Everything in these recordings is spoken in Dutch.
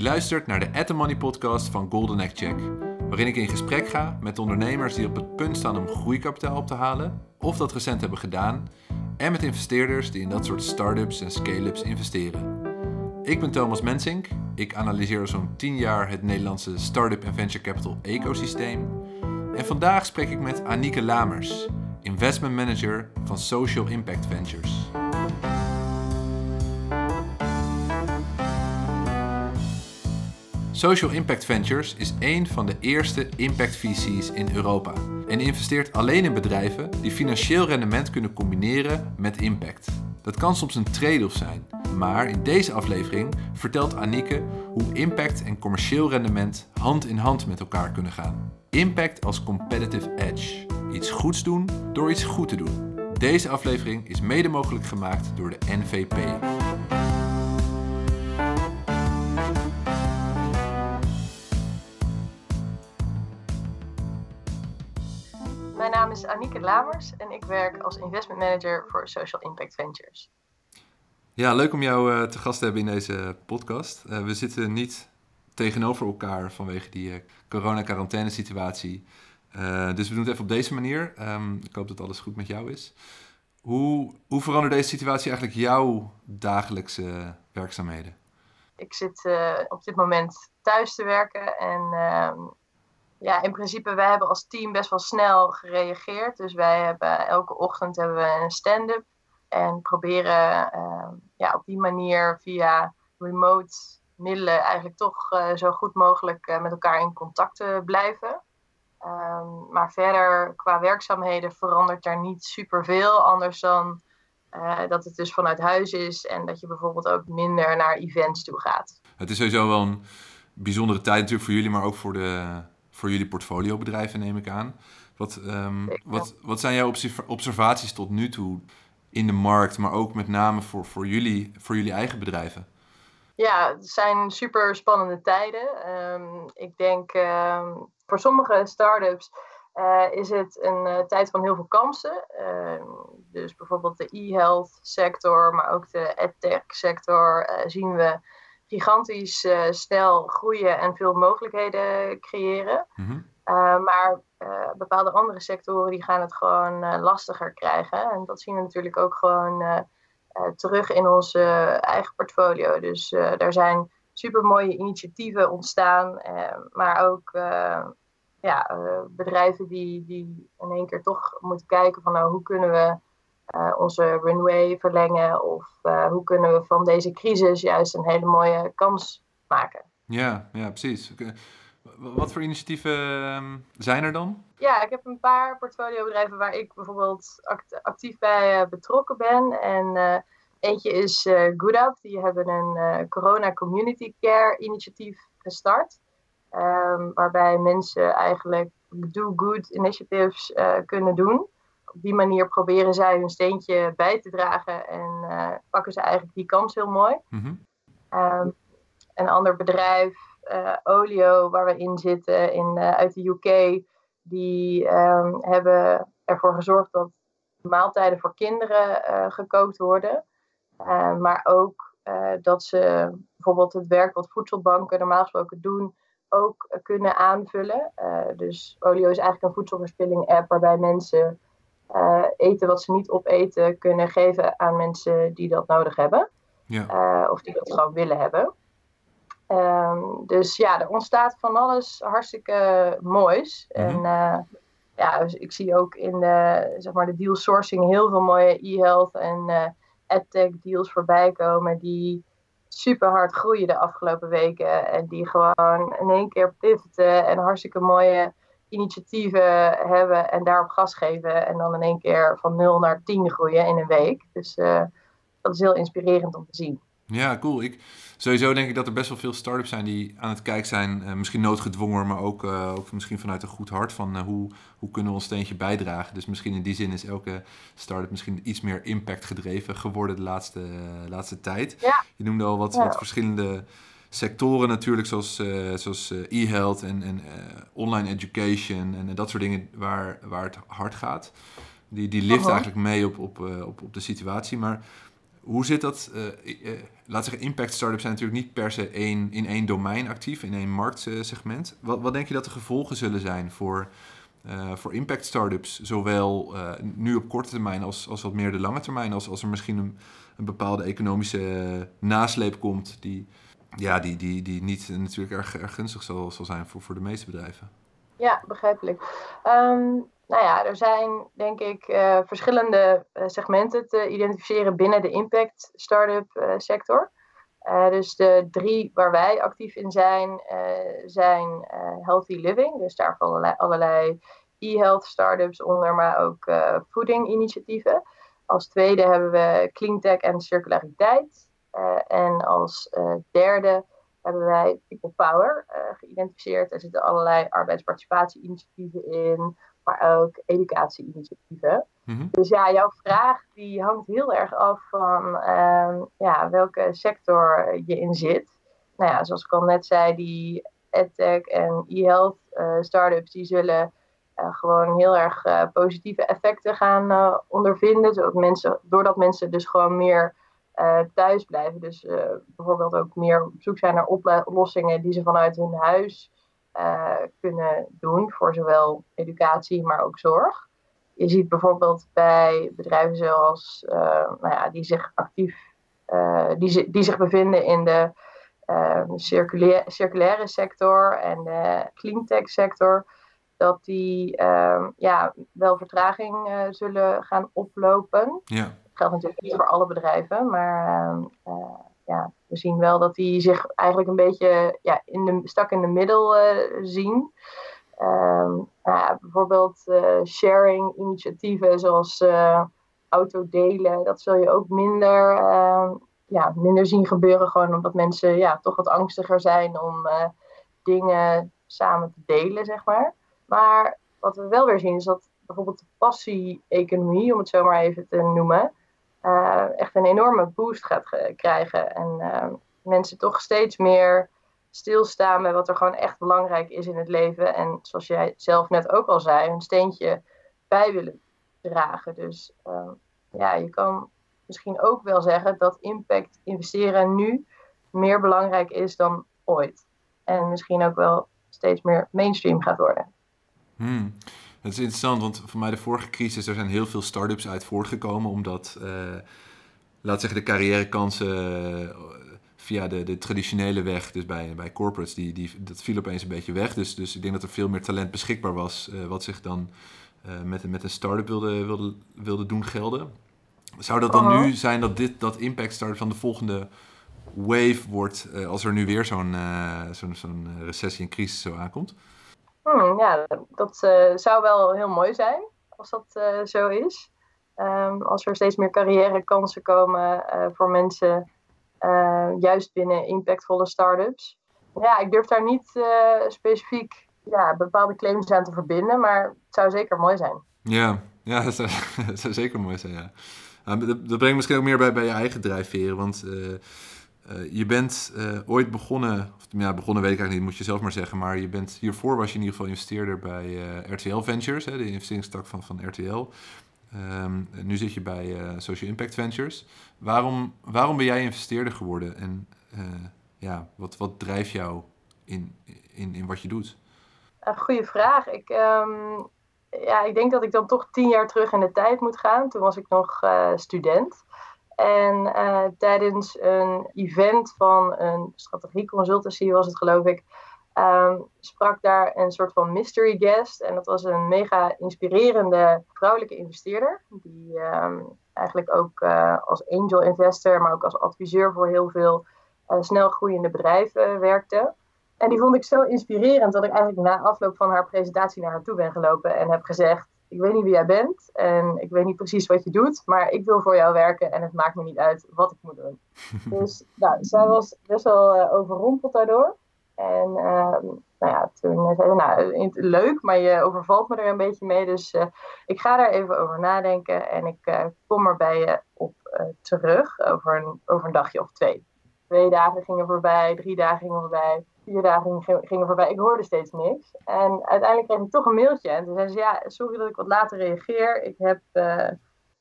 Je luistert naar de At The Money podcast van Golden Egg Check, waarin ik in gesprek ga met ondernemers die op het punt staan om groeikapitaal op te halen, of dat recent hebben gedaan, en met investeerders die in dat soort start-ups en scale-ups investeren. Ik ben Thomas Mensink. Ik analyseer al zo'n 10 jaar het Nederlandse start-up en venture capital ecosysteem. En vandaag spreek ik met Anieke Lamers, investment manager van Social Impact Ventures. Social Impact Ventures is één van de eerste impact VC's in Europa en investeert alleen in bedrijven die financieel rendement kunnen combineren met impact. Dat kan soms een trade-off zijn, maar in deze aflevering vertelt Anieke hoe impact en commercieel rendement hand in hand met elkaar kunnen gaan. Impact als competitive edge. Iets goeds doen door iets goed te doen. Deze aflevering is mede mogelijk gemaakt door de NVP. Mijn naam is Anieke Lamers en ik werk als investment manager voor Social Impact Ventures. Ja, leuk om jou uh, te gast te hebben in deze podcast. Uh, we zitten niet tegenover elkaar vanwege die uh, corona-quarantaine situatie. dus we doen het even op deze manier. Um, ik hoop dat alles goed met jou is. Hoe, hoe verandert deze situatie eigenlijk jouw dagelijkse werkzaamheden? Ik zit op dit moment thuis te werken en ehm, ja, in principe, wij hebben als team best wel snel gereageerd. Dus wij hebben elke ochtend hebben we een stand-up. En proberen uh, ja, op die manier via remote middelen eigenlijk toch uh, zo goed mogelijk uh, met elkaar in contact te blijven. Um, maar verder qua werkzaamheden verandert daar niet superveel. Anders dan uh, dat het dus vanuit huis is en dat je bijvoorbeeld ook minder naar events toe gaat. Het is sowieso wel een bijzondere tijd natuurlijk voor jullie, maar ook voor de, voor jullie portfoliobedrijven, neem ik aan. Wat, um, wat, wat zijn jouw observaties tot nu toe in de markt, maar ook met name voor, voor, jullie, voor jullie eigen bedrijven? Ja, het zijn super spannende tijden. Um, ik denk um, voor sommige start-ups uh, is het een uh, tijd van heel veel kansen. Uh, dus bijvoorbeeld de e-health sector, maar ook de edtech sector uh, zien we gigantisch uh, snel groeien en veel mogelijkheden creëren. Mm-hmm. uh, maar uh, bepaalde andere sectoren die gaan het gewoon lastiger krijgen. En dat zien we natuurlijk ook gewoon terug in onze eigen portfolio. Dus daar zijn super mooie initiatieven ontstaan. maar ook ja, bedrijven die, die in één keer toch moeten kijken van nou, hoe kunnen we onze runway verlengen? Of uh, hoe kunnen we van deze crisis juist een hele mooie kans maken? Ja, ja precies. Wat voor initiatieven ehm, zijn er dan? Ja, ik heb een paar portfoliobedrijven waar ik bijvoorbeeld act actief bij uh, betrokken ben. En eentje is GoodUp. Die hebben een corona community care initiatief gestart. Um, waarbij mensen eigenlijk do good initiatives kunnen doen op die manier proberen zij hun steentje bij te dragen en uh, pakken ze eigenlijk die kans heel mooi. Mm-hmm. Um, een ander bedrijf, uh, Olio, waar we in zitten, in, uh, uit de UK, die um, hebben ervoor gezorgd dat maaltijden voor kinderen gekookt worden. maar ook dat ze bijvoorbeeld het werk wat voedselbanken normaal gesproken doen, ook kunnen aanvullen. dus Olio is eigenlijk een voedselverspilling app waarbij mensen uh, eten wat ze niet opeten kunnen geven aan mensen die dat nodig hebben. Ja. Uh, of die dat gewoon willen hebben. Um, dus ja, er ontstaat van alles hartstikke moois. Mm -hmm. En uh, ja, dus ik zie ook in de, zeg maar de deal sourcing heel veel mooie e-health en adtech deals voorbij komen die super hard groeien de afgelopen weken. En die gewoon in één keer pivoten en hartstikke mooie initiatieven hebben en daarop gas geven. En dan in één keer van 0 naar 10 groeien in een week. Dus uh, dat is heel inspirerend om te zien. Ja, cool. Ik, sowieso denk ik dat er best wel veel start-ups zijn die aan het kijken zijn. Uh, misschien noodgedwongen, maar ook, uh, ook misschien vanuit een goed hart. Van hoe, hoe kunnen we ons steentje bijdragen. Dus misschien in die zin is elke start-up misschien iets meer impact gedreven geworden de laatste, laatste tijd. Ja. Je noemde al wat, ja. wat verschillende sectoren natuurlijk, zoals, uh, zoals uh, e-health en, en uh, online education en dat soort dingen waar, waar het hard gaat. Die, die lift eigenlijk mee op, op, op, op de situatie. Maar Hoe zit dat? Uh, laat zeggen, impact startups zijn natuurlijk niet per se één, in één domein actief, in één marktsegment. Wat, wat denk je dat de gevolgen zullen zijn voor, voor impact startups, zowel nu op korte termijn als, als wat meer de lange termijn, als, als er misschien een, een bepaalde economische nasleep komt die, ja, die, die, die niet natuurlijk erg, erg gunstig zal, zal zijn voor, voor de meeste bedrijven? Ja, begrijpelijk. Um, nou ja, er zijn denk ik uh, verschillende uh, segmenten te identificeren binnen de impact startup uh, sector. dus de drie waar wij actief in zijn, zijn healthy living. Dus daar vallen allerlei e-health startups onder, maar ook voeding initiatieven. Als tweede hebben we cleantech en circulariteit. En als derde hebben wij People Power geïdentificeerd. Er zitten allerlei arbeidsparticipatie-initiatieven in, maar ook educatie-initiatieven. Mhm. Dus ja, jouw vraag die hangt heel erg af van ehm, ja, welke sector je in zit. Nou ja, zoals ik al net zei, die edtech en e-health uh, startups die zullen uh, gewoon heel erg uh, positieve effecten gaan ondervinden. Zodat mensen, doordat mensen dus gewoon meer thuis blijven. Dus bijvoorbeeld ook meer op zoek zijn naar oplossingen die ze vanuit hun huis uh, kunnen doen voor zowel educatie, maar ook zorg. Je ziet bijvoorbeeld bij bedrijven zoals, nou ja, die zich actief, die, zich bevinden in de circulaire, circulaire sector en de cleantech sector, dat die ja, wel vertraging zullen gaan oplopen. Ja. Geldt natuurlijk niet voor alle bedrijven, maar ja, we zien wel dat die zich eigenlijk een beetje ja, in de, stak in de middel uh, zien. Um, nou bijvoorbeeld uh, sharing initiatieven zoals autodelen, dat zul je ook minder, ehm, ja, minder zien gebeuren. Gewoon omdat mensen ja, toch wat angstiger zijn om dingen samen te delen, zeg maar. Maar wat we wel weer zien is dat bijvoorbeeld de passie-economie, om het zo maar even te noemen, echt een enorme boost gaat krijgen. En uh, mensen toch steeds meer stilstaan bij wat er gewoon echt belangrijk is in het leven. En zoals jij zelf net ook al zei, een steentje bij willen dragen. Dus uh, ja, je kan misschien ook wel zeggen dat impact investeren nu meer belangrijk is dan ooit. En misschien ook wel steeds meer mainstream gaat worden. Hmm. Het is interessant, want voor mij de vorige crisis, er zijn heel veel start-ups uit voortgekomen, omdat, uh, laat zeggen, de carrièrekansen uh, via de, de traditionele weg, dus bij, bij corporates, die, die, dat viel opeens een beetje weg. Dus, dus ik denk dat er veel meer talent beschikbaar was, uh, wat zich dan met, met een start-up wilde, wilde, wilde doen gelden. Zou dat dan uh -huh. nu zijn dat dit, dat impact start van de volgende wave wordt, als er nu weer zo'n zo'n zo'n recessie en crisis zo aankomt? Hmm, ja, dat uh, zou wel heel mooi zijn als dat uh, zo is. Um, als er steeds meer carrièrekansen komen uh, voor mensen, juist binnen impactvolle start-ups. Ja, ik durf daar niet specifiek ja, bepaalde claims aan te verbinden, maar het zou zeker mooi zijn. Ja, ja dat, zou, zeker mooi zijn, ja. dat, dat brengt misschien ook meer bij, bij je eigen drijfveren, want uh, je bent uh, ooit begonnen, of ja, begonnen weet ik eigenlijk niet, moet je zelf maar zeggen, maar je bent, hiervoor was je in ieder geval investeerder bij uh, RTL Ventures, hè, de investeringstak van, van RTL. Um, nu zit je bij Social Impact Ventures. Waarom, waarom ben jij investeerder geworden en ja, wat, wat drijft jou in, in, in wat je doet? Goeie vraag. Ik, um, ja, ik denk dat ik dan toch tien jaar terug in de tijd moet gaan. Toen was ik nog student. En uh, tijdens een event van een strategieconsultancy was het geloof ik, um, sprak daar een soort van mystery guest. En dat was een mega inspirerende vrouwelijke investeerder. Die um, eigenlijk ook uh, als angel investor, maar ook als adviseur voor heel veel uh, snel groeiende bedrijven werkte. En die vond ik zo inspirerend dat ik eigenlijk na afloop van haar presentatie naar haar toe ben gelopen en heb gezegd: ik weet niet wie jij bent en ik weet niet precies wat je doet, maar ik wil voor jou werken en het maakt me niet uit wat ik moet doen. dus nou, zij was best wel uh, overrompeld daardoor. En uh, nou ja, toen zei ze, nou, leuk, maar je overvalt me er een beetje mee. Dus uh, ik ga daar even over nadenken en ik eh, kom er bij je op terug over een, over een dagje of twee. Twee dagen gingen voorbij, drie dagen gingen voorbij dagen gingen voorbij. Ik hoorde steeds niks. En uiteindelijk kreeg ik toch een mailtje. En toen zei ze, ja, sorry dat ik wat later reageer. Ik heb uh,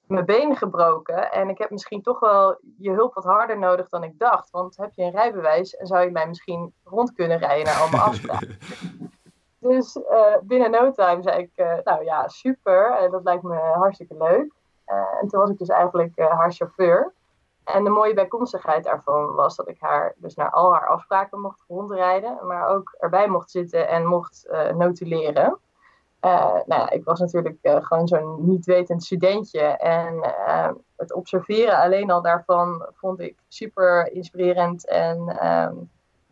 mijn been gebroken. En ik heb misschien toch wel je hulp wat harder nodig dan ik dacht. Want heb je een rijbewijs en zou je mij misschien rond kunnen rijden naar al mijn afspraken. dus uh, binnen no time zei ik, uh, nou ja, super. Dat lijkt me hartstikke leuk. en toen was ik dus eigenlijk haar chauffeur. En de mooie bijkomstigheid daarvan was dat ik haar dus naar al haar afspraken mocht rondrijden. Maar ook erbij mocht zitten en mocht notuleren. Uh, nou ja, ik was natuurlijk uh, gewoon zo'n niet wetend studentje. En het observeren alleen al daarvan vond ik super inspirerend. En um,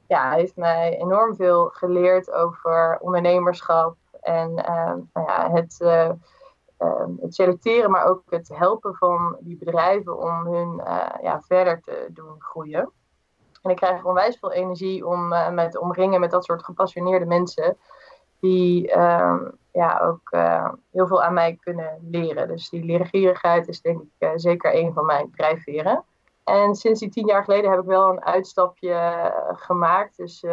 ja, heeft mij enorm veel geleerd over ondernemerschap. En nou ja, het, um, het selecteren, maar ook het helpen van die bedrijven om hun ja, verder te doen groeien. En ik krijg onwijs veel energie om me te omringen met dat soort gepassioneerde mensen die uh, ja, ook uh, heel veel aan mij kunnen leren. Dus die leergierigheid is denk ik uh, zeker een van mijn drijfveren. En sinds die tien jaar geleden heb ik wel een uitstapje eh, gemaakt. Dus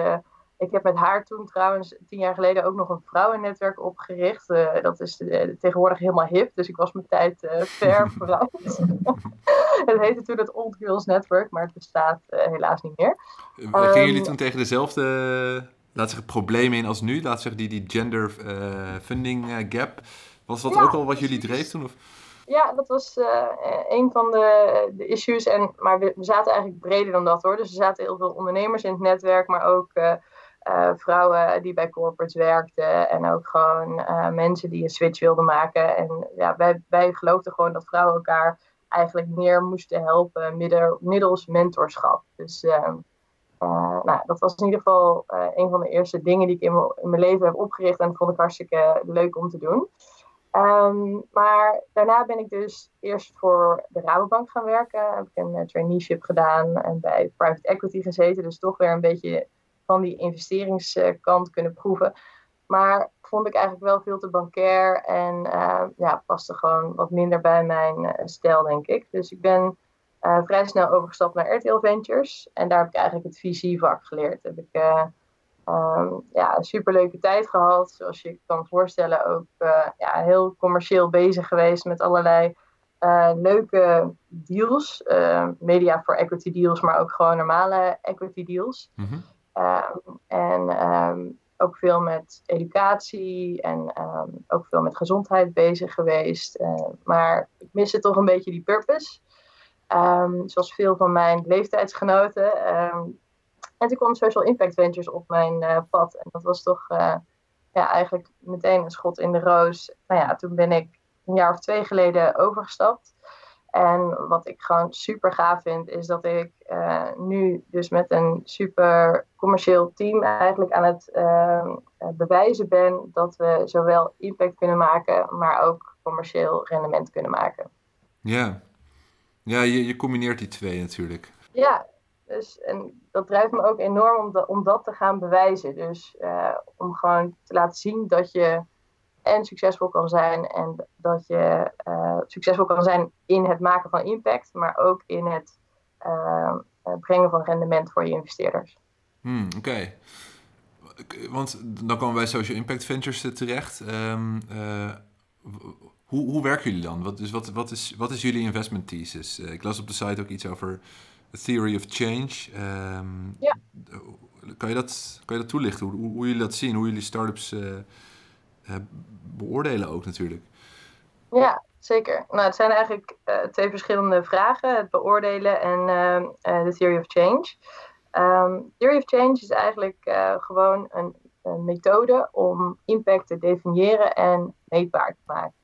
ik heb met haar toen trouwens tien jaar geleden ook nog een vrouwennetwerk opgericht. dat is tegenwoordig helemaal hip, dus ik was mijn tijd ver vooruit. het heette toen het Old Girls Network, maar het bestaat helaas niet meer. Gingen um, jullie toen tegen dezelfde laat zeggen, problemen in als nu? Laat zeggen, die, die gender funding gap. Was dat ook al wat jullie dreef toen? Of? Ja, dat was uh, een van de, de issues. En, maar we, we, zaten eigenlijk breder dan dat hoor. Dus er zaten heel veel ondernemers in het netwerk, maar ook vrouwen die bij corporates werkten. En ook gewoon mensen die een switch wilden maken. En ja, wij, wij geloofden gewoon dat vrouwen elkaar eigenlijk meer moesten helpen middels mentorschap. Dus ehm, uh, nou, dat was in ieder geval een van de eerste dingen die ik in, mijn leven heb opgericht en dat vond ik hartstikke leuk om te doen. Um, maar daarna ben ik dus eerst voor de Rabobank gaan werken. Heb ik een traineeship gedaan en bij private equity gezeten. Dus toch weer een beetje van die investeringskant kunnen proeven. Maar vond ik eigenlijk wel veel te bankair en ja, paste gewoon wat minder bij mijn stijl, denk ik. Dus ik ben uh, vrij snel overgestapt naar RTL Ventures. En daar heb ik eigenlijk het visievak geleerd. Heb ik uh, um, ja, een superleuke tijd gehad. Zoals je kan voorstellen, ook ja, heel commercieel bezig geweest met allerlei leuke deals. media voor equity deals, maar ook gewoon normale equity deals. -hmm. Um, en um, ook veel met educatie en ook veel met gezondheid bezig geweest. maar ik miste toch een beetje die purpose. Zoals veel van mijn leeftijdsgenoten. En toen kwam Social Impact Ventures op mijn uh, pad. En dat was toch uh, ja, eigenlijk meteen een schot in de roos. Nou ja, toen ben ik een jaar of twee geleden overgestapt. En wat ik gewoon super gaaf vind, is dat ik uh, nu dus met een super commercieel team eigenlijk aan het uh, bewijzen ben dat we zowel impact kunnen maken, maar ook commercieel rendement kunnen maken. Ja, ja, je, je combineert die twee natuurlijk. Ja, dus, en dat drijft me ook enorm om, de, om dat te gaan bewijzen. Dus uh, om gewoon te laten zien dat je en succesvol kan zijn en dat je uh, succesvol kan zijn in het maken van impact, maar ook in het uh, brengen van rendement voor je investeerders. Hmm, Oké. Want dan komen wij Social Impact Ventures terecht. Um, hoe, hoe werken jullie dan? Wat, dus wat, wat, is, wat is jullie investment thesis? Ik las op de site ook iets over the theory of change. Um, ja. Kan je, dat, kan je dat toelichten? Hoe, hoe jullie dat zien? Hoe jullie startups uh, beoordelen ook natuurlijk? Ja, zeker. Nou, het zijn eigenlijk twee verschillende vragen. Het beoordelen en de theory of change. Um, theory of change is eigenlijk gewoon een, methode om impact te definiëren en meetbaar te maken.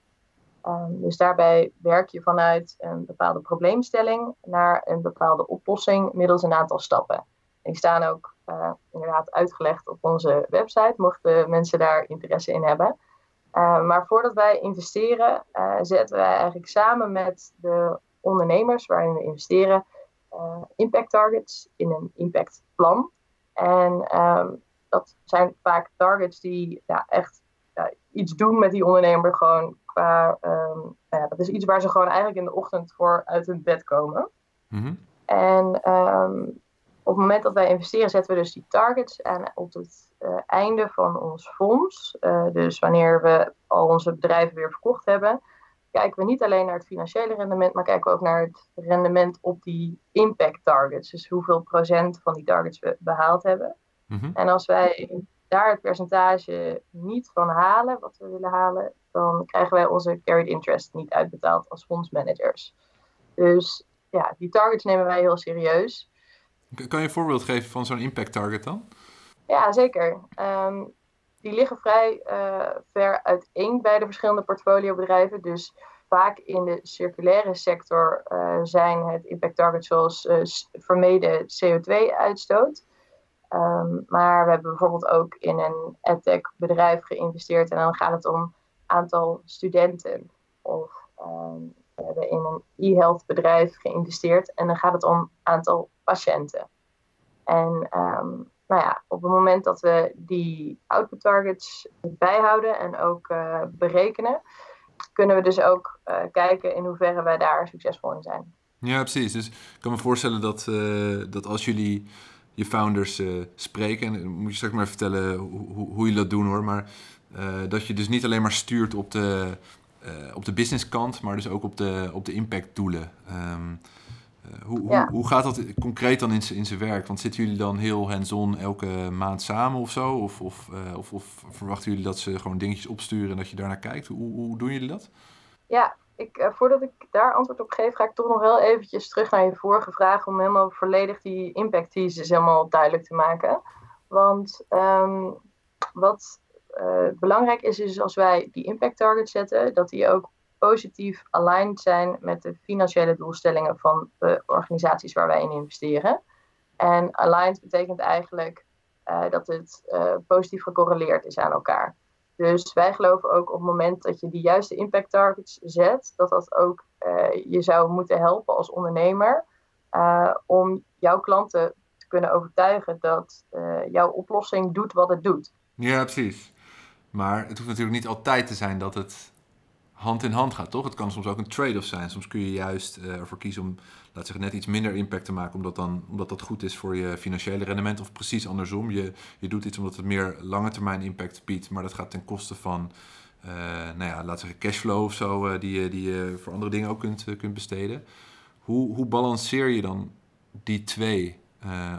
Um, dus daarbij werk je vanuit een bepaalde probleemstelling naar een bepaalde oplossing middels een aantal stappen. Die staan ook uh, inderdaad uitgelegd op onze website, mochten mensen daar interesse in hebben. Uh, maar voordat wij investeren, uh, zetten wij eigenlijk samen met de ondernemers waarin we investeren impact targets in een impactplan. En um, dat zijn vaak targets die ja, echt iets doen met die ondernemer gewoon qua, um, ja, dat is iets waar ze gewoon eigenlijk in de ochtend voor uit hun bed komen. Mm En um, op het moment dat wij investeren, zetten we dus die targets. En op het uh, einde van ons fonds, uh, dus wanneer we al onze bedrijven weer verkocht hebben, kijken we niet alleen naar het financiële rendement, maar kijken we ook naar het rendement op die impact targets. Dus hoeveel procent van die targets we behaald hebben. Mhm. En als wij daar het percentage niet van halen, wat we willen halen, dan krijgen wij onze carried interest niet uitbetaald als fondsmanagers. Dus ja, die targets nemen wij heel serieus. Kan je een voorbeeld geven van zo'n impact target dan? Ja, zeker. Ehm, die liggen vrij uh, ver uiteen bij de verschillende portfoliobedrijven. Dus vaak in de circulaire sector uh, zijn het impact targets zoals uh, vermeden CO2-uitstoot. Ehm, maar we hebben bijvoorbeeld ook in een edtech bedrijf geïnvesteerd en dan gaat het om aantal studenten. Of ehm, we hebben in een e-health bedrijf geïnvesteerd en dan gaat het om aantal patiënten. En um, nou ja, op het moment dat we die output targets bijhouden en ook uh, berekenen, kunnen we dus ook uh, kijken in hoeverre wij daar succesvol in zijn. Ja, precies. Dus ik kan me voorstellen dat, uh, dat als jullie je founders spreken, en moet je straks maar vertellen hoe, hoe jullie dat doen hoor, maar dat je dus niet alleen maar stuurt op de, op de businesskant, maar dus ook op de, op de impactdoelen. Um, eh, hoe, hoe, hoe, gaat dat concreet dan in, in zijn werk? Want zitten jullie dan heel hands-on elke maand samen of zo? Of, of, uh, of, of, verwachten jullie dat ze gewoon dingetjes opsturen en dat je daarnaar kijkt? Hoe, hoe doen jullie dat? Ja, ik, voordat ik daar antwoord op geef, ga ik toch nog wel eventjes terug naar je vorige vraag om helemaal volledig die impact thesis helemaal duidelijk te maken. Want um, wat belangrijk is, is als wij die impact target zetten, dat die ook positief aligned zijn met de financiële doelstellingen van de organisaties waar wij in investeren. En aligned betekent eigenlijk uh, dat het uh, positief gecorreleerd is aan elkaar. Dus wij geloven ook op het moment dat je die juiste impact targets zet, dat dat ook je zou moeten helpen als ondernemer om jouw klanten te kunnen overtuigen dat jouw oplossing doet wat het doet. Ja, precies. Maar het hoeft natuurlijk niet altijd te zijn dat het hand in hand gaat, toch? Het kan soms ook een trade-off zijn. Soms kun je juist uh, ervoor kiezen om, laat zeggen, net iets minder impact te maken, omdat, dan, omdat dat goed is voor je financiële rendement. Of precies andersom. Je, je doet iets omdat het meer lange termijn impact biedt, maar dat gaat ten koste van, uh, nou ja, laat zeggen, cashflow of zo, uh, die, die je voor andere dingen ook kunt, kunt besteden. Hoe, hoe balanceer je dan die twee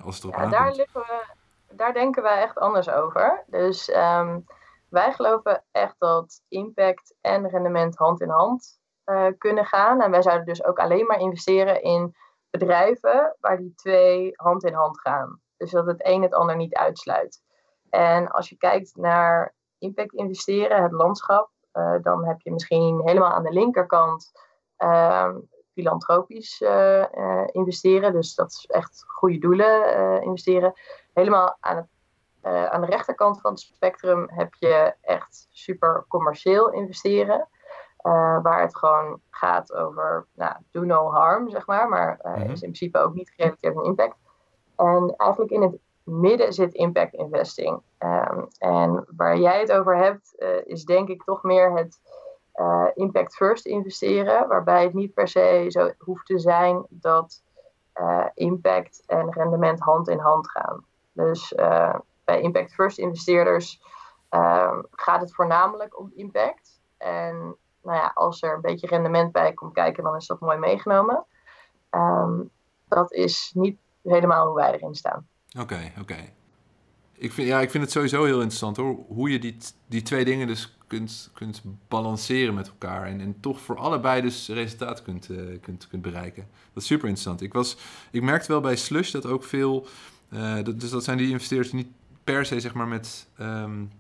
als het erop ja, aankomt? Daar, we, daar denken wij echt anders over. Dus. Um, wij geloven echt dat impact en rendement hand in hand uh, kunnen gaan. En wij zouden dus ook alleen maar investeren in bedrijven waar die twee hand in hand gaan. Dus dat het een het ander niet uitsluit. En als je kijkt naar impact investeren, het landschap, uh, dan heb je misschien helemaal aan de linkerkant uh, filantropisch uh, investeren. Dus dat is echt goede doelen investeren. Helemaal aan het uh, aan de rechterkant van het spectrum heb je echt super commercieel investeren. Uh, waar het gewoon gaat over nou, do no harm, zeg maar. Maar uh, mm -hmm. is in principe ook niet gerelateerd aan impact. En eigenlijk in het midden zit impact investing. Um, en waar jij het over hebt, is denk ik toch meer het impact first investeren. Waarbij het niet per se zo hoeft te zijn dat impact en rendement hand in hand gaan. Dus bij Impact First investeerders ehm, gaat het voornamelijk om impact. En nou ja, als er een beetje rendement bij komt kijken, dan is dat mooi meegenomen. Ehm, dat is niet helemaal hoe wij erin staan. Oké, oké. Ik vind, ja, ik vind het sowieso heel interessant hoor. Hoe je die, die twee dingen dus kunt, kunt balanceren met elkaar. En, en toch voor allebei dus resultaat kunt, uh, kunt, kunt bereiken. Dat is super interessant. Ik, was, ik merkte wel bij Slush dat ook veel. Uh, dat, dus dat zijn die investeerders die niet per se zeg maar, met, um,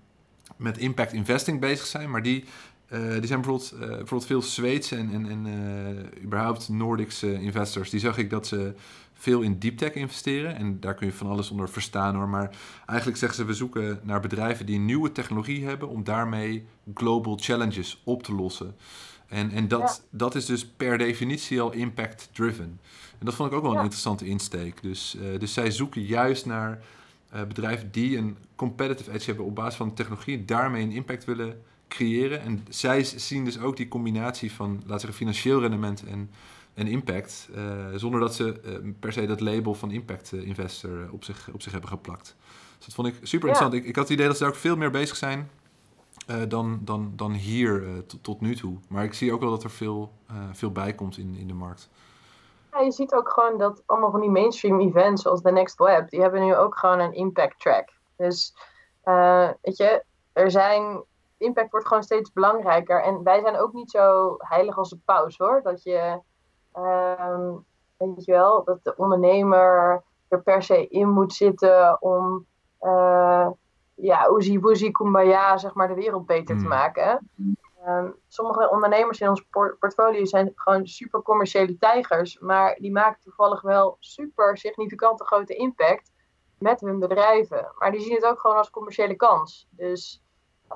met impact investing bezig zijn, maar die, uh, die zijn bijvoorbeeld, uh, bijvoorbeeld veel Zweedse en, en, en uh, überhaupt Noordische investors. Die zag ik dat ze veel in deep tech investeren. En daar kun je van alles onder verstaan hoor. Maar eigenlijk zeggen ze, we zoeken naar bedrijven die een nieuwe technologie hebben om daarmee global challenges op te lossen. En, en dat, dat is dus per definitie al impact driven. En dat vond ik ook wel een interessante insteek. Dus, dus zij zoeken juist naar uh, bedrijven die een competitive edge hebben op basis van de technologie, daarmee een impact willen creëren. En zij zien dus ook die combinatie van, laten we zeggen, financieel rendement en, en impact, uh, zonder dat ze uh, per se dat label van impact investor op zich, op zich hebben geplakt. Dus dat vond ik super interessant. Ik, ik had het idee dat ze daar ook veel meer bezig zijn dan, dan, dan hier tot nu toe. Maar ik zie ook wel dat er veel, veel bij komt in, in de markt. Ja, je ziet ook gewoon dat allemaal van die mainstream events zoals The Next Web, die hebben nu ook gewoon een impact track. Dus weet je, er zijn impact wordt gewoon steeds belangrijker. En wij zijn ook niet zo heilig als de paus hoor. Dat je, uh, weet je wel, dat de ondernemer er per se in moet zitten om, uh, ja, oezie woezie kumbaya, zeg maar, de wereld beter te hmm. maken. Ehm, sommige ondernemers in ons portfolio zijn gewoon super commerciële tijgers, maar die maken toevallig wel super significante grote impact met hun bedrijven. Maar die zien het ook gewoon als commerciële kans. Dus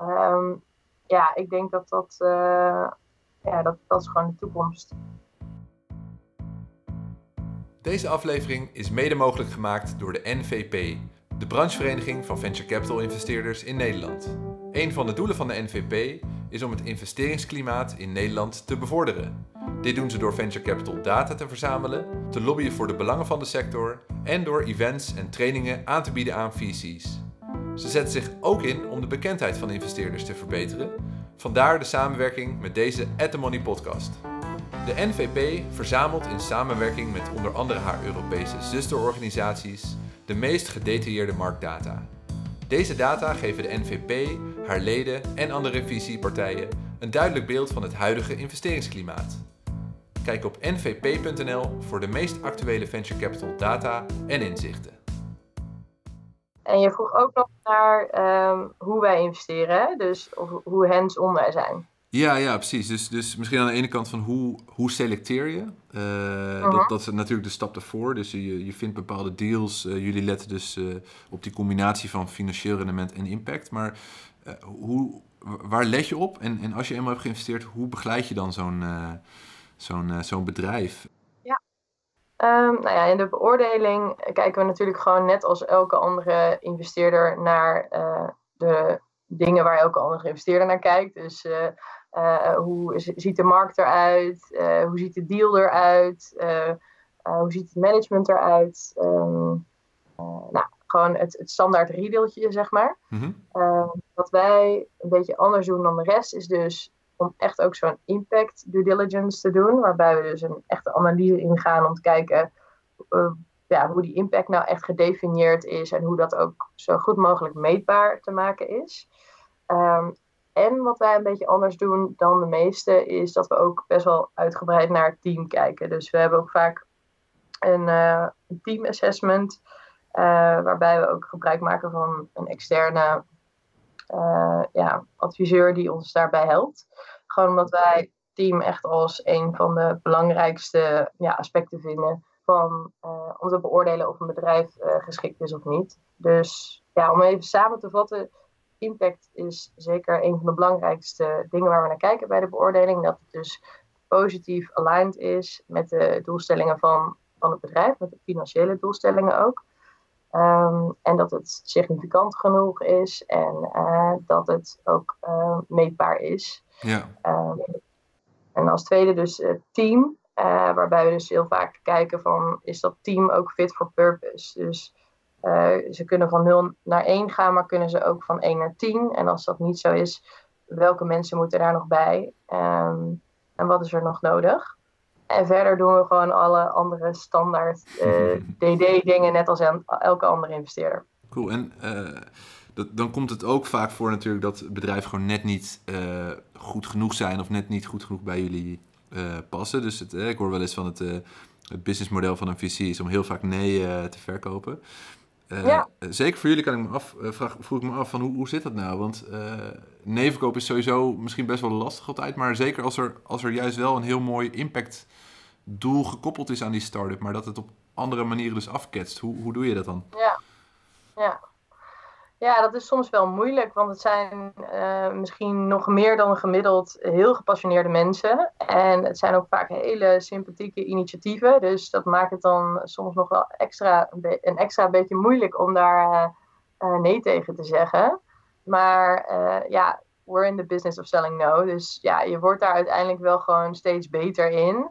Ehm, ja, ik denk dat dat, uh, ja, dat, dat is gewoon de toekomst. Deze aflevering is mede mogelijk gemaakt door de NVP, de branchevereniging van venture capital investeerders in Nederland. Een van de doelen van de NVP is om het investeringsklimaat in Nederland te bevorderen. Dit doen ze door venture capital data te verzamelen, te lobbyen voor de belangen van de sector en door events en trainingen aan te bieden aan VC's. Ze zetten zich ook in om de bekendheid van investeerders te verbeteren. Vandaar de samenwerking met deze At The Money podcast. De NVP verzamelt in samenwerking met onder andere haar Europese zusterorganisaties de meest gedetailleerde marktdata. Deze data geven de NVP, haar leden en andere visiepartijen een duidelijk beeld van het huidige investeringsklimaat. Kijk op nvp.nl voor de meest actuele venture capital data en inzichten. En je vroeg ook nog naar um, hoe wij investeren, dus hoe hands-on wij zijn. Ja, ja, precies. Dus, dus misschien aan de ene kant van hoe, hoe selecteer je? Uh, dat, mhm. dat is natuurlijk de stap ervoor. Dus je, je vindt bepaalde deals. Uh, jullie letten dus uh, op die combinatie van financieel rendement en impact. Maar hoe, waar let je op? En, en als je eenmaal hebt geïnvesteerd, hoe begeleid je dan zo'n zo'n zo'n bedrijf? Um, nou ja, in de beoordeling kijken we natuurlijk gewoon net als elke andere investeerder naar de dingen waar elke andere investeerder naar kijkt. Dus uh, uh, hoe ziet de markt eruit? hoe ziet de deal eruit? hoe ziet het management eruit? Um, nou, gewoon het, het standaard riedeltje, zeg maar. Mm wat wij een beetje anders doen dan de rest is dus om echt ook zo'n impact due diligence te doen. Waarbij we dus een echte analyse ingaan om te kijken ja, hoe die impact nou echt gedefinieerd is en hoe dat ook zo goed mogelijk meetbaar te maken is. Um, en wat wij een beetje anders doen dan de meeste, is dat we ook best wel uitgebreid naar het team kijken. Dus we hebben ook vaak een, uh, team assessment, uh, waarbij we ook gebruik maken van een externe uh, ja, adviseur die ons daarbij helpt. Gewoon omdat wij team echt als een van de belangrijkste ja, aspecten vinden van uh, om te beoordelen of een bedrijf uh, geschikt is of niet. Dus ja, om even samen te vatten, impact is zeker een van de belangrijkste dingen waar we naar kijken bij de beoordeling. Dat het dus positief aligned is met de doelstellingen van, van het bedrijf, met de financiële doelstellingen ook. Um, en dat het significant genoeg is en uh, dat het ook meetbaar is. Ja. Um, en als tweede dus het team, uh, waarbij we dus heel vaak kijken van is dat team ook fit for purpose. Dus ze kunnen van 0 naar 1 gaan, maar kunnen ze ook van 1 naar 10. En als dat niet zo is, welke mensen moeten daar nog bij? Um, en wat is er nog nodig? En verder doen we gewoon alle andere standaard uh, eh, DD-dingen, net als elke andere investeerder. Cool. En dat, dan komt het ook vaak voor natuurlijk dat bedrijven gewoon net niet goed genoeg zijn of net niet goed genoeg bij jullie passen. Dus het, ik hoor wel eens van het, het businessmodel van een VC is om heel vaak nee te verkopen. ja. Zeker voor jullie kan ik me af, vraag, vroeg ik me af van hoe, hoe zit dat nou? Want nee verkopen is sowieso misschien best wel lastig altijd, maar zeker als er, als er juist wel een heel mooi impact doel gekoppeld is aan die start-up, maar dat het op andere manieren dus afketst. Hoe, hoe doe je dat dan? Ja, ja. Ja dat is soms wel moeilijk, want het zijn uh, misschien nog meer dan gemiddeld heel gepassioneerde mensen. En het zijn ook vaak hele sympathieke initiatieven, dus dat maakt het dan soms nog wel extra, een extra beetje moeilijk om daar uh, nee tegen te zeggen. Maar ja, we're in the business of selling no. Dus ja, je wordt daar uiteindelijk wel gewoon steeds beter in.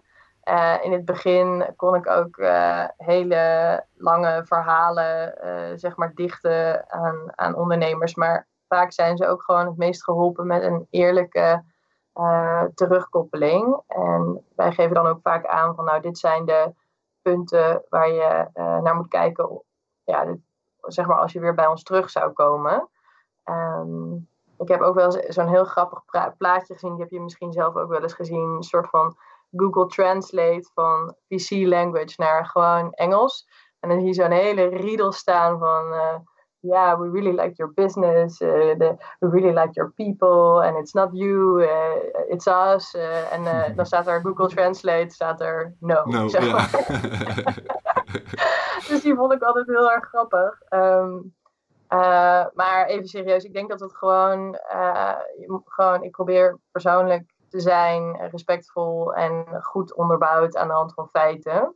Uh, in het begin kon ik ook uh, hele lange verhalen uh, zeg maar dichten aan, aan ondernemers. Maar vaak zijn ze ook gewoon het meest geholpen met een eerlijke terugkoppeling. En wij geven dan ook vaak aan van nou, dit zijn de punten waar je naar moet kijken. Ja, zeg maar als je weer bij ons terug zou komen. Ehm, ik heb ook wel zo'n heel grappig plaatje gezien, die heb je misschien zelf ook wel eens gezien. Een soort van Google Translate van PC language naar gewoon Engels. En dan zie je zo'n hele riedel staan van. Uh, yeah, we really like your business. Uh, the, we really like your people. And it's not you, uh, it's us. en dan staat er Google Translate, staat er no. no zeg maar. dus die vond ik altijd heel erg grappig. Um, uh, maar even serieus, ik denk dat het gewoon, gewoon, ik probeer persoonlijk te zijn, respectvol en goed onderbouwd aan de hand van feiten.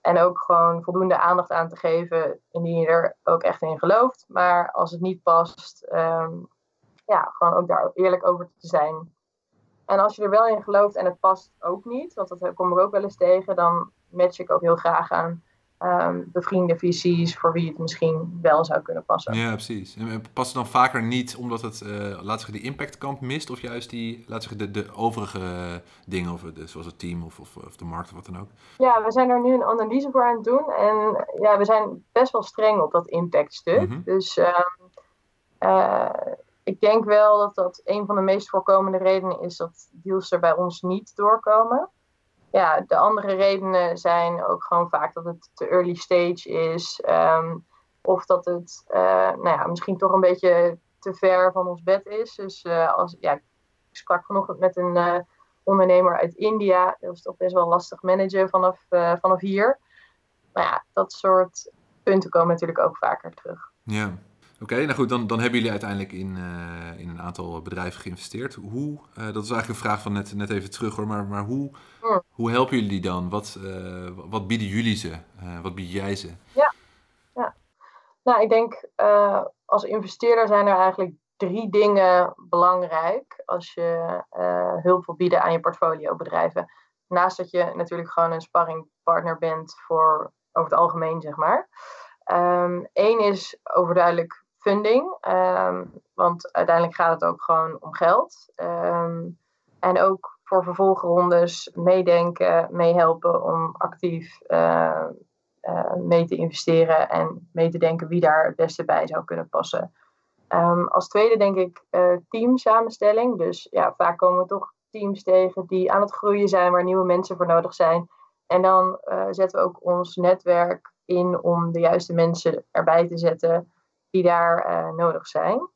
En ook gewoon voldoende aandacht aan te geven indien je er ook echt in gelooft. Maar als het niet past, um, ja, gewoon ook daar eerlijk over te zijn. En als je er wel in gelooft en het past ook niet, want dat kom ik ook wel eens tegen, dan match ik ook heel graag aan um, bevriende visies voor wie het misschien wel zou kunnen passen. Ja, precies. En past het dan vaker niet omdat het, uh, laat zeggen, de impactkant mist of juist die, laat zeggen, de, de overige dingen, of de, zoals het team of, of, of, de markt of wat dan ook? Ja, we zijn er nu een analyse voor aan het doen en ja, we zijn best wel streng op dat impactstuk. Mm Dus um, uh, ik denk wel dat dat een van de meest voorkomende redenen is dat deals er bij ons niet doorkomen ja, de andere redenen zijn ook gewoon vaak dat het te early stage is. Ehm, of dat het uh, nou ja, misschien toch een beetje te ver van ons bed is. Dus uh, als, ja, ik sprak vanochtend met een uh, ondernemer uit India. Dat was toch best wel lastig managen vanaf, vanaf hier. Maar ja, dat soort punten komen natuurlijk ook vaker terug. Ja, Oké, nou goed, dan, dan hebben jullie uiteindelijk in, uh, in een aantal bedrijven geïnvesteerd. Hoe, uh, dat is eigenlijk een vraag van net, net even terug hoor, maar, maar hoe, hoe helpen jullie die dan? Wat, uh, wat bieden jullie ze? wat bied jij ze? Ja, ja. nou ik denk als investeerder zijn er eigenlijk drie dingen belangrijk als je hulp wil bieden aan je portfoliobedrijven. Naast dat je natuurlijk gewoon een sparringpartner bent voor over het algemeen, zeg maar. Eén ehm, um, is overduidelijk funding. Ehm, want uiteindelijk gaat het ook gewoon om geld. Ehm, en ook voor vervolgrondes meedenken, meehelpen om actief uh, uh, mee te investeren en mee te denken wie daar het beste bij zou kunnen passen. Als tweede denk ik uh, teamsamenstelling. Dus ja, vaak komen we toch teams tegen die aan het groeien zijn, waar nieuwe mensen voor nodig zijn. En dan zetten we ook ons netwerk in om de juiste mensen erbij te zetten die daar uh, nodig zijn.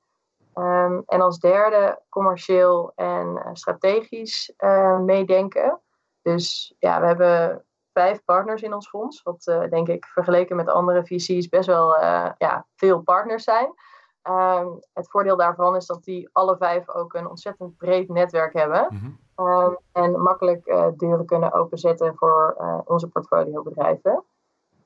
Um, en als derde commercieel en uh, strategisch uh, meedenken. Dus ja, we hebben vijf partners in ons fonds, wat denk ik vergeleken met andere visies best wel ja, veel partners zijn. Um, het voordeel daarvan is dat die alle vijf ook een ontzettend breed netwerk hebben. Mm -hmm. um, en makkelijk deuren kunnen openzetten voor onze portfoliobedrijven.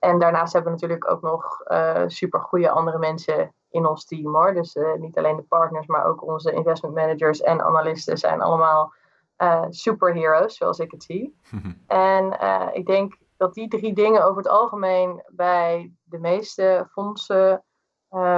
En daarnaast hebben we natuurlijk ook nog uh, super goede andere mensen in ons team hoor. Dus uh, niet alleen de partners, maar ook onze investment managers en analisten zijn allemaal uh, superheroes, zoals ik het zie. en ik denk dat die drie dingen over het algemeen bij de meeste fondsen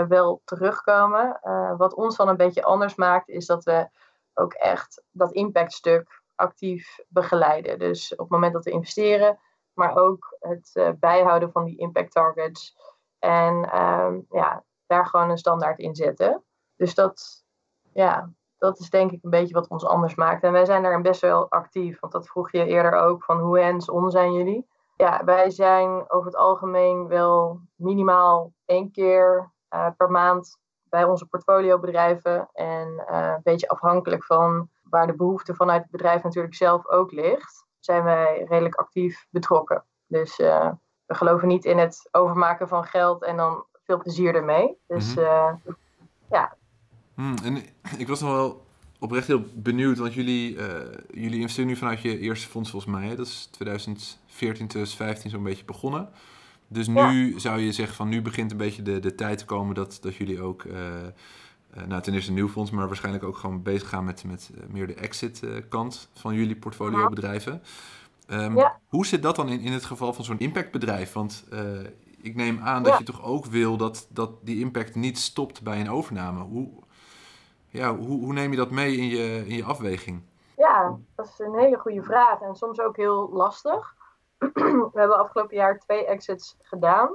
wel terugkomen. wat ons dan een beetje anders maakt, is dat we ook echt dat impactstuk actief begeleiden. Dus op het moment dat we investeren maar ook het uh, bijhouden van die impact targets. En um, ja, daar gewoon een standaard in zetten. Dus dat, ja, dat is denk ik een beetje wat ons anders maakt. En wij zijn daarin best wel actief, want dat vroeg je eerder ook van hoe hands-on zijn jullie? Ja, wij zijn over het algemeen wel minimaal één keer uh, per maand bij onze portfoliobedrijven. En uh, een beetje afhankelijk van waar de behoefte vanuit het bedrijf natuurlijk zelf ook ligt zijn wij redelijk actief betrokken. Dus uh, we geloven niet in het overmaken van geld en dan veel plezier ermee. Dus uh, ja. Hmm, en ik was nog wel oprecht heel benieuwd, want jullie, uh, jullie investeren nu vanuit je eerste fonds volgens mij. Hè? Dat is 2014, 2015 zo'n beetje begonnen. Dus nu zou je zeggen van nu begint een beetje de, de tijd te komen dat, dat jullie ook uh, nou, ten eerste een nieuw fonds, maar waarschijnlijk ook gewoon bezig gaan met, met uh, meer de exit uh, kant van jullie portfoliobedrijven. Um, ja. Hoe zit dat dan in, in het geval van zo'n impactbedrijf? Want ik neem aan dat ja. je toch ook wil dat, dat die impact niet stopt bij een overname. Hoe, Ja, hoe, hoe neem je dat mee in je, in je afweging? Ja, dat is een hele goede vraag en soms ook heel lastig. We hebben afgelopen jaar twee exits gedaan.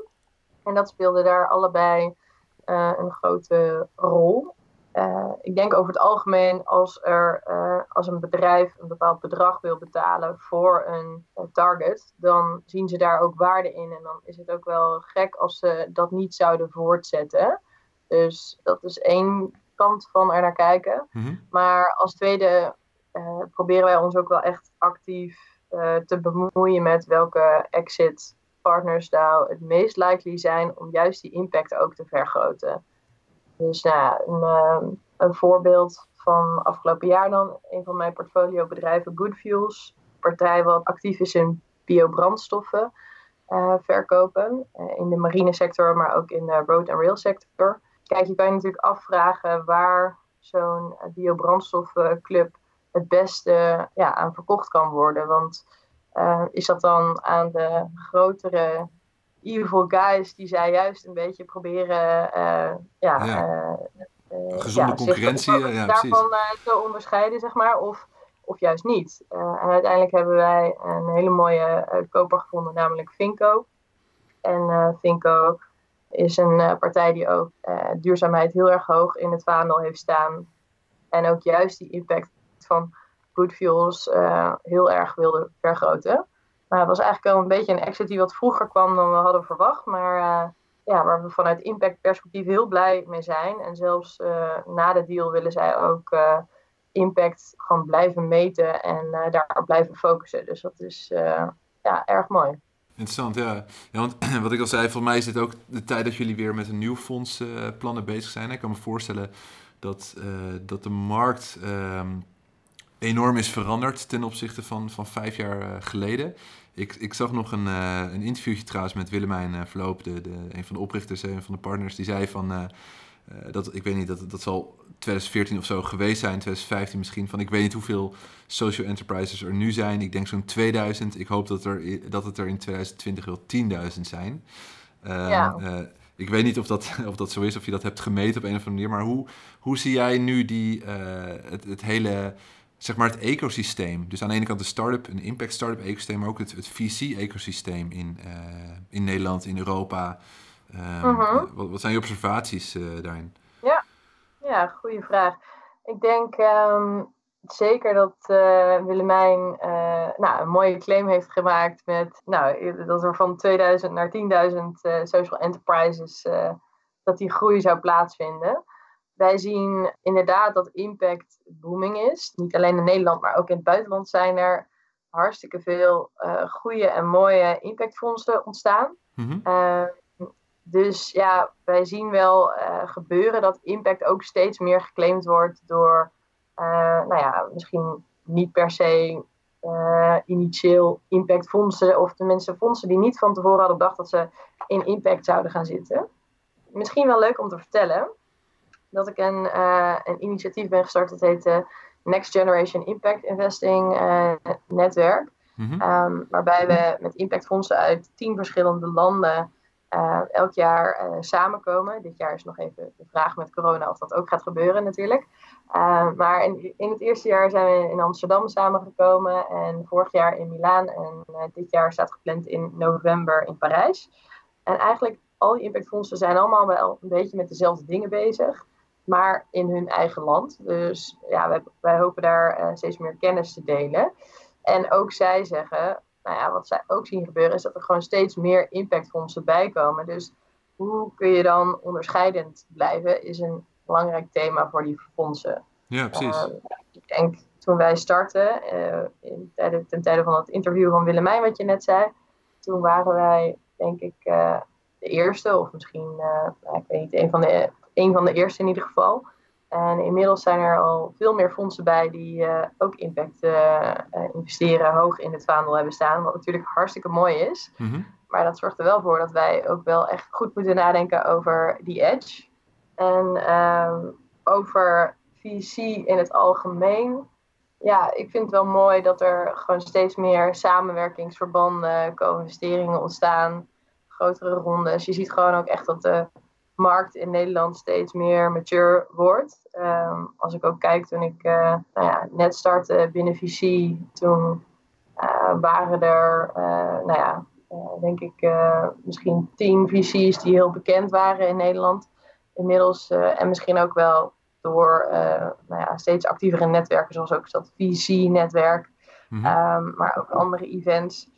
En dat speelde daar allebei een grote rol. Uh, ik denk over het algemeen als, er, uh, als een bedrijf een bepaald bedrag wil betalen voor een target, dan zien ze daar ook waarde in. En dan is het ook wel gek als ze dat niet zouden voortzetten. Dus dat is één kant van er naar kijken. Mhm. Maar als tweede proberen wij ons ook wel echt actief te bemoeien met welke exit partners nou het meest likely zijn om juist die impact ook te vergroten. Dus nou, een, ehm, een voorbeeld van afgelopen jaar dan, een van mijn portfoliobedrijven, Good Fuels, partij wat actief is in biobrandstoffen uh, verkopen, uh, in de marine sector, maar ook in de road en rail sector. Kijk, je kan je natuurlijk afvragen waar zo'n biobrandstoffenclub het beste ja, aan verkocht kan worden. Want uh, is dat dan aan de grotere evil guys die zij juist een beetje proberen uh, ja, ja. Uh, gezonde ja, concurrentie ja, daarvan te onderscheiden, zeg maar, of, of juist niet. en uiteindelijk hebben wij een hele mooie koper gevonden, namelijk Finco. En Finco is een partij die ook duurzaamheid heel erg hoog in het vaandel heeft staan. En ook juist die impact van Good Fuels uh, heel erg wilde vergroten. Maar het was eigenlijk wel een beetje een exit die wat vroeger kwam dan we hadden verwacht. Maar uh, ja, waar we vanuit impact perspectief heel blij mee zijn. En zelfs uh, na de deal willen zij ook impact gewoon blijven meten en daar blijven focussen. Dus dat is ja, erg mooi. Interessant, ja. ja. Want wat ik al zei, voor mij is dit ook de tijd dat jullie weer met een nieuw fonds plannen bezig zijn. Ik kan me voorstellen dat, dat de markt ehm, enorm is veranderd ten opzichte van, van vijf jaar uh, geleden. Ik, ik zag nog een, uh, een interviewtje trouwens met Willemijn uh, Verloop, de, de, een van de oprichters, een van de partners. Die zei van, dat, ik weet niet, dat, dat zal 2014 of zo geweest zijn, 2015 misschien. Van ik weet niet hoeveel social enterprises er nu zijn. Ik denk zo'n 2000. Ik hoop dat, er, dat het er in 2020 wel 10.000 zijn. Ehm, ja. ik weet niet of dat, of dat zo is, of je dat hebt gemeten op een of andere manier. Maar hoe, hoe zie jij nu die, het, het hele zeg maar het ecosysteem. Dus aan de ene kant de start-up, een impact start-up ecosysteem, maar ook het, het VC-ecosysteem in, uh, in Nederland, in Europa. Um, uh, wat, wat, zijn je observaties uh, daarin? Ja, ja goede vraag. Ik denk um, zeker dat Willemijn nou, een mooie claim heeft gemaakt met nou, dat er van 2000 naar 10.000 social enterprises dat die groei zou plaatsvinden. Wij zien inderdaad dat impact booming is. Niet alleen in Nederland, maar ook in het buitenland zijn er hartstikke veel uh, goede en mooie impactfondsen ontstaan. Mm-hmm. uh, dus ja, wij zien wel uh, gebeuren dat impact ook steeds meer geclaimd wordt door, nou ja, misschien niet per se initieel impactfondsen of tenminste fondsen die niet van tevoren hadden bedacht dat ze in impact zouden gaan zitten. Misschien wel leuk om te vertellen dat ik een, uh, een initiatief ben gestart. Dat heet uh, Next Generation Impact Investing uh, Netwerk. Mm-hmm. Um, waarbij we met impactfondsen uit tien verschillende landen elk jaar samenkomen. Dit jaar is nog even de vraag met corona of dat ook gaat gebeuren natuurlijk. maar in, in, het eerste jaar zijn we in Amsterdam samengekomen en vorig jaar in Milaan en dit jaar staat gepland in november in Parijs. En eigenlijk al die impactfondsen zijn allemaal wel een beetje met dezelfde dingen bezig maar in hun eigen land. Dus ja, wij, wij hopen daar uh, steeds meer kennis te delen. En ook zij zeggen, nou ja, wat zij ook zien gebeuren, is dat er gewoon steeds meer impactfondsen bijkomen. Dus hoe kun je dan onderscheidend blijven, is een belangrijk thema voor die fondsen. Ja, precies. Uh, ik denk, toen wij startten, uh, in tijde, ten tijde van het interview van Willemijn, wat je net zei, toen waren wij, denk ik, de eerste, of misschien, nou, ik weet niet, een van de een van de eerste in ieder geval. En inmiddels zijn er al veel meer fondsen bij die uh, ook impact uh, investeren, hoog in het vaandel hebben staan. Wat natuurlijk hartstikke mooi is. Mm-hmm. Maar dat zorgt er wel voor dat wij ook wel echt goed moeten nadenken over die edge. En um, over VC in het algemeen. Ja, ik vind het wel mooi dat er gewoon steeds meer samenwerkingsverbanden, co-investeringen ontstaan. Grotere rondes. Je ziet gewoon ook echt dat de markt in Nederland steeds meer mature wordt. Ehm, als ik ook kijk toen ik uh, nou ja, net startte binnen VC, toen uh, waren er, uh, nou ja, denk ik misschien tien VC's die heel bekend waren in Nederland. Inmiddels, en misschien ook wel door nou ja, steeds actievere netwerken, zoals ook dat VC-netwerk, mm -hmm. maar ook andere events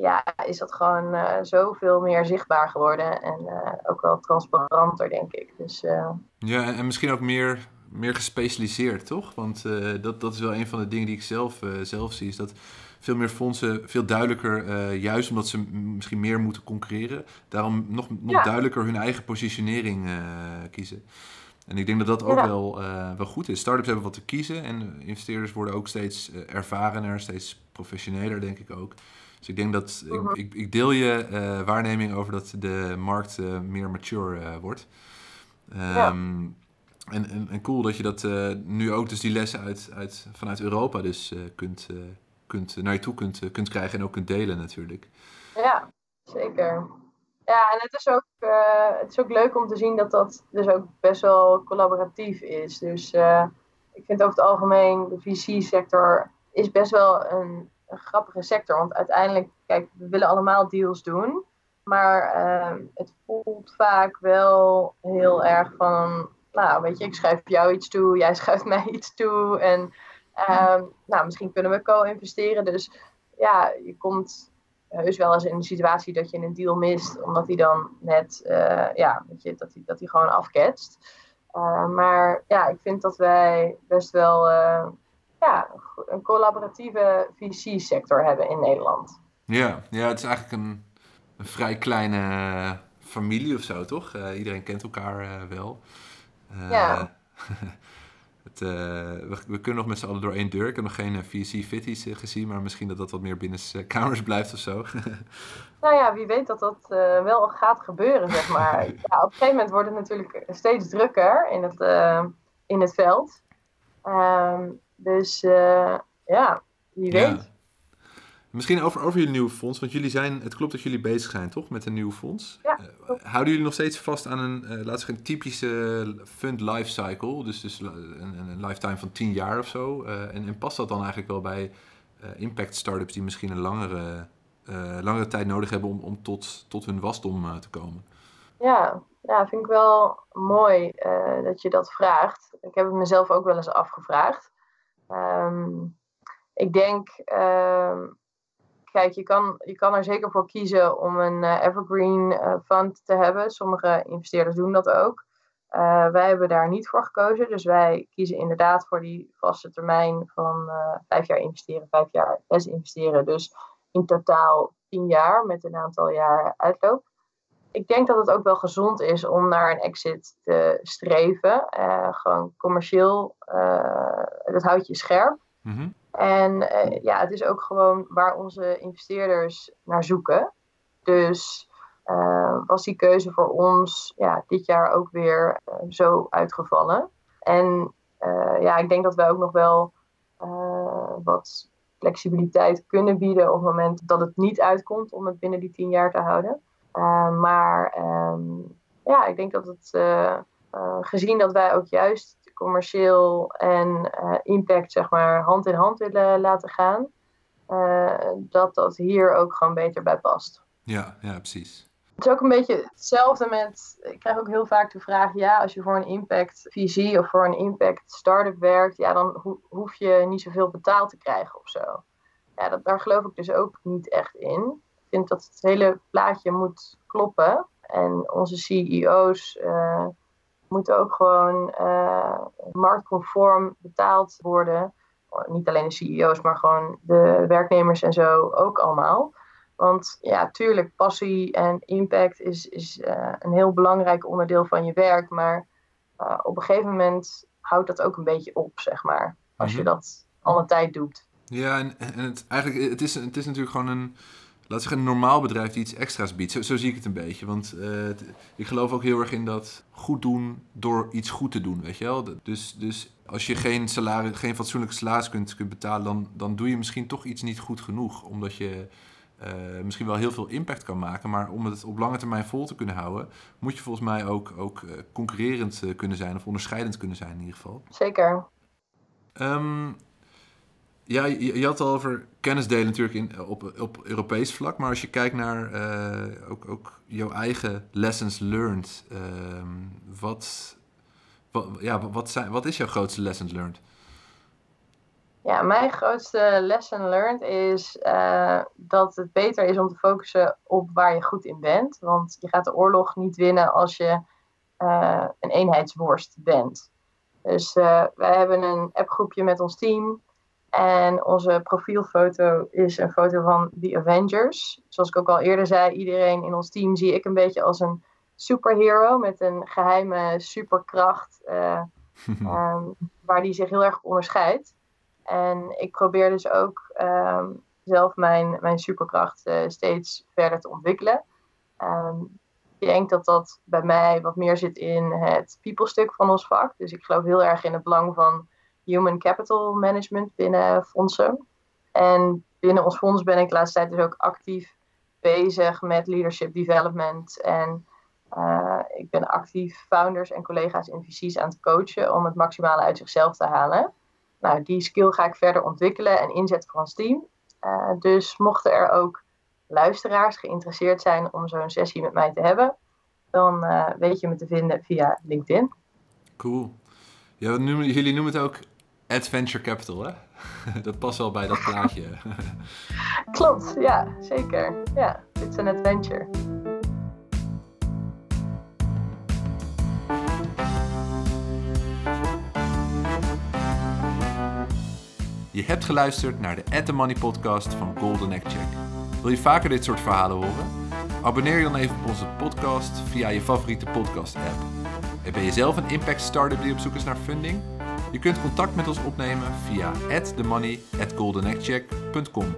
ja, is dat gewoon uh, zoveel meer zichtbaar geworden. En uh, ook wel transparanter, denk ik. Dus, uh... Ja, en, en, misschien ook meer, meer gespecialiseerd, toch? Want dat, dat is wel een van de dingen die ik zelf, zelf zie. Is dat veel meer fondsen veel duidelijker, juist omdat ze misschien meer moeten concurreren, daarom nog, nog ja. duidelijker hun eigen positionering kiezen. En ik denk dat dat ook ja. wel, wel goed is. Startups hebben wat te kiezen en investeerders worden ook steeds ervarener, steeds professioneler, denk ik ook. Dus ik denk dat ik, mhm. ik, ik deel je uh, waarneming over dat de markt uh, meer mature uh, wordt. Um, ja. en, en, en, cool dat je dat nu ook dus die lessen uit, uit, vanuit Europa dus kunt, kunt, naar je toe kunt, kunt krijgen en ook kunt delen natuurlijk. Ja, zeker. Ja, en het is, ook, het is ook leuk om te zien dat dat dus ook best wel collaboratief is. Dus ik vind over het algemeen de VC-sector is best wel een een grappige sector. Want uiteindelijk, kijk, we willen allemaal deals doen. Maar uh, het voelt vaak wel heel erg van, nou, weet je, ik schrijf jou iets toe, jij schuift mij iets toe. En uh, nou, misschien kunnen we co-investeren. Dus ja, je komt heus wel eens in een situatie dat je een deal mist, omdat hij dan net, uh, ja, weet je, dat hij dat gewoon afketst. Uh, maar ja, ik vind dat wij best wel uh, ja, een collaboratieve VC-sector hebben in Nederland. Ja, ja het is eigenlijk een, een vrij kleine eh, familie of zo, toch? Uh, iedereen kent elkaar uh, wel. ja. het, we, we, kunnen nog met z'n allen door één deur. Ik heb nog geen VC-fitties gezien, maar misschien dat dat wat meer binnen kamers blijft of zo. nou ja, wie weet dat dat wel gaat gebeuren, zeg maar. ja, op een gegeven moment wordt het natuurlijk steeds drukker in het, in het veld. Um, dus uh, ja, wie weet. Ja. Misschien over, over jullie nieuwe fonds, want jullie zijn, het klopt dat jullie bezig zijn toch met een nieuw fonds? Ja, uh, houden jullie nog steeds vast aan een, uh, laten we zeggen, typische fund lifecycle, dus, dus een, een lifetime van 10 jaar of zo? en, en past dat dan eigenlijk wel bij impact startups die misschien een langere, langere tijd nodig hebben om, om tot, tot hun wasdom te komen? Ja, ja, vind ik wel mooi dat je dat vraagt. Ik heb het mezelf ook wel eens afgevraagd. Um, ik denk, um, kijk, je kan, je kan er zeker voor kiezen om een uh, evergreen uh, fund te hebben. Sommige investeerders doen dat ook. Uh, wij hebben daar niet voor gekozen. Dus wij kiezen inderdaad voor die vaste termijn van vijf jaar investeren, vijf jaar zes investeren. Dus in totaal tien jaar met een aantal jaar uitloop ik denk dat het ook wel gezond is om naar een exit te streven. Uh, gewoon commercieel, uh, dat houdt je scherp. Mm En uh, ja, het is ook gewoon waar onze investeerders naar zoeken. Dus was die keuze voor ons ja, dit jaar ook weer zo uitgevallen. En ja, ik denk dat wij ook nog wel wat flexibiliteit kunnen bieden op het moment dat het niet uitkomt om het binnen die tien jaar te houden. Uh, maar um, ja, ik denk dat het, uh, uh, gezien dat wij ook juist commercieel en impact zeg maar hand in hand willen laten gaan, dat dat hier ook gewoon beter bij past. Ja, ja, precies. Het is ook een beetje hetzelfde met, ik krijg ook heel vaak de vraag, ja, als je voor een impact visie of voor een impact startup werkt, ja, dan ho hoef je niet zoveel betaald te krijgen of zo. Ja, dat, daar geloof ik dus ook niet echt in vind dat het hele plaatje moet kloppen. En onze CEO's uh, moeten ook gewoon uh, marktconform betaald worden. Niet alleen de CEO's, maar gewoon de werknemers en zo ook allemaal. Want ja, tuurlijk, passie en impact is, is uh, een heel belangrijk onderdeel van je werk. Maar op een gegeven moment houdt dat ook een beetje op, zeg maar. Als je mhm. dat al een tijd doet. Ja, en, en het, eigenlijk, het is, het is natuurlijk gewoon een we zeggen, een normaal bedrijf die iets extra's biedt. Zo, zo zie ik het een beetje. Want uh, ik geloof ook heel erg in dat goed doen door iets goed te doen, weet je wel. Dus, dus als je geen, salaris, geen fatsoenlijke salaris kunt, kunt betalen, dan, dan doe je misschien toch iets niet goed genoeg. Omdat je eh, misschien wel heel veel impact kan maken. Maar om het op lange termijn vol te kunnen houden, moet je volgens mij ook, ook uh, concurrerend kunnen zijn of onderscheidend kunnen zijn in ieder geval. Zeker. Um, ja, je, je, had al over kennis delen natuurlijk in, op, op Europees vlak. Maar als je kijkt naar ook, ook jouw eigen lessons learned, um, wat, ja, wat, zijn, wat is jouw grootste lessons learned? Ja, mijn grootste lesson learned is uh, dat het beter is om te focussen op waar je goed in bent. Want je gaat de oorlog niet winnen als je uh, een eenheidsworst bent. Dus wij hebben een appgroepje met ons team. En onze profielfoto is een foto van The Avengers. Zoals ik ook al eerder zei, iedereen in ons team zie ik een beetje als een superhero met een geheime superkracht. um, waar die zich heel erg onderscheidt. En ik probeer dus ook um, zelf mijn, mijn superkracht uh, steeds verder te ontwikkelen. Um, ik denk dat dat bij mij wat meer zit in het people-stuk van ons vak. Dus ik geloof heel erg in het belang van human capital management binnen fondsen. En binnen ons fonds ben ik de laatste tijd dus ook actief bezig met leadership development. En uh, ik ben actief founders en collega's in VC's aan het coachen om het maximale uit zichzelf te halen. Nou, die skill ga ik verder ontwikkelen en inzetten voor ons team. Uh, dus mochten er ook luisteraars geïnteresseerd zijn om zo'n sessie met mij te hebben, dan uh, weet je me te vinden via LinkedIn. Cool. Ja, noemen, jullie noemen het ook Adventure Capital, hè? dat past wel bij dat plaatje. Klopt, ja, zeker. Ja, it's an adventure. Je hebt geluisterd naar de At The Money podcast van Golden Egg Check. Wil je vaker dit soort verhalen horen? Abonneer je dan even op onze podcast via je favoriete podcast app. En ben je zelf een impact startup die op zoek is naar funding? Je kunt contact met ons opnemen via atthemoney@goldenegcheck.com.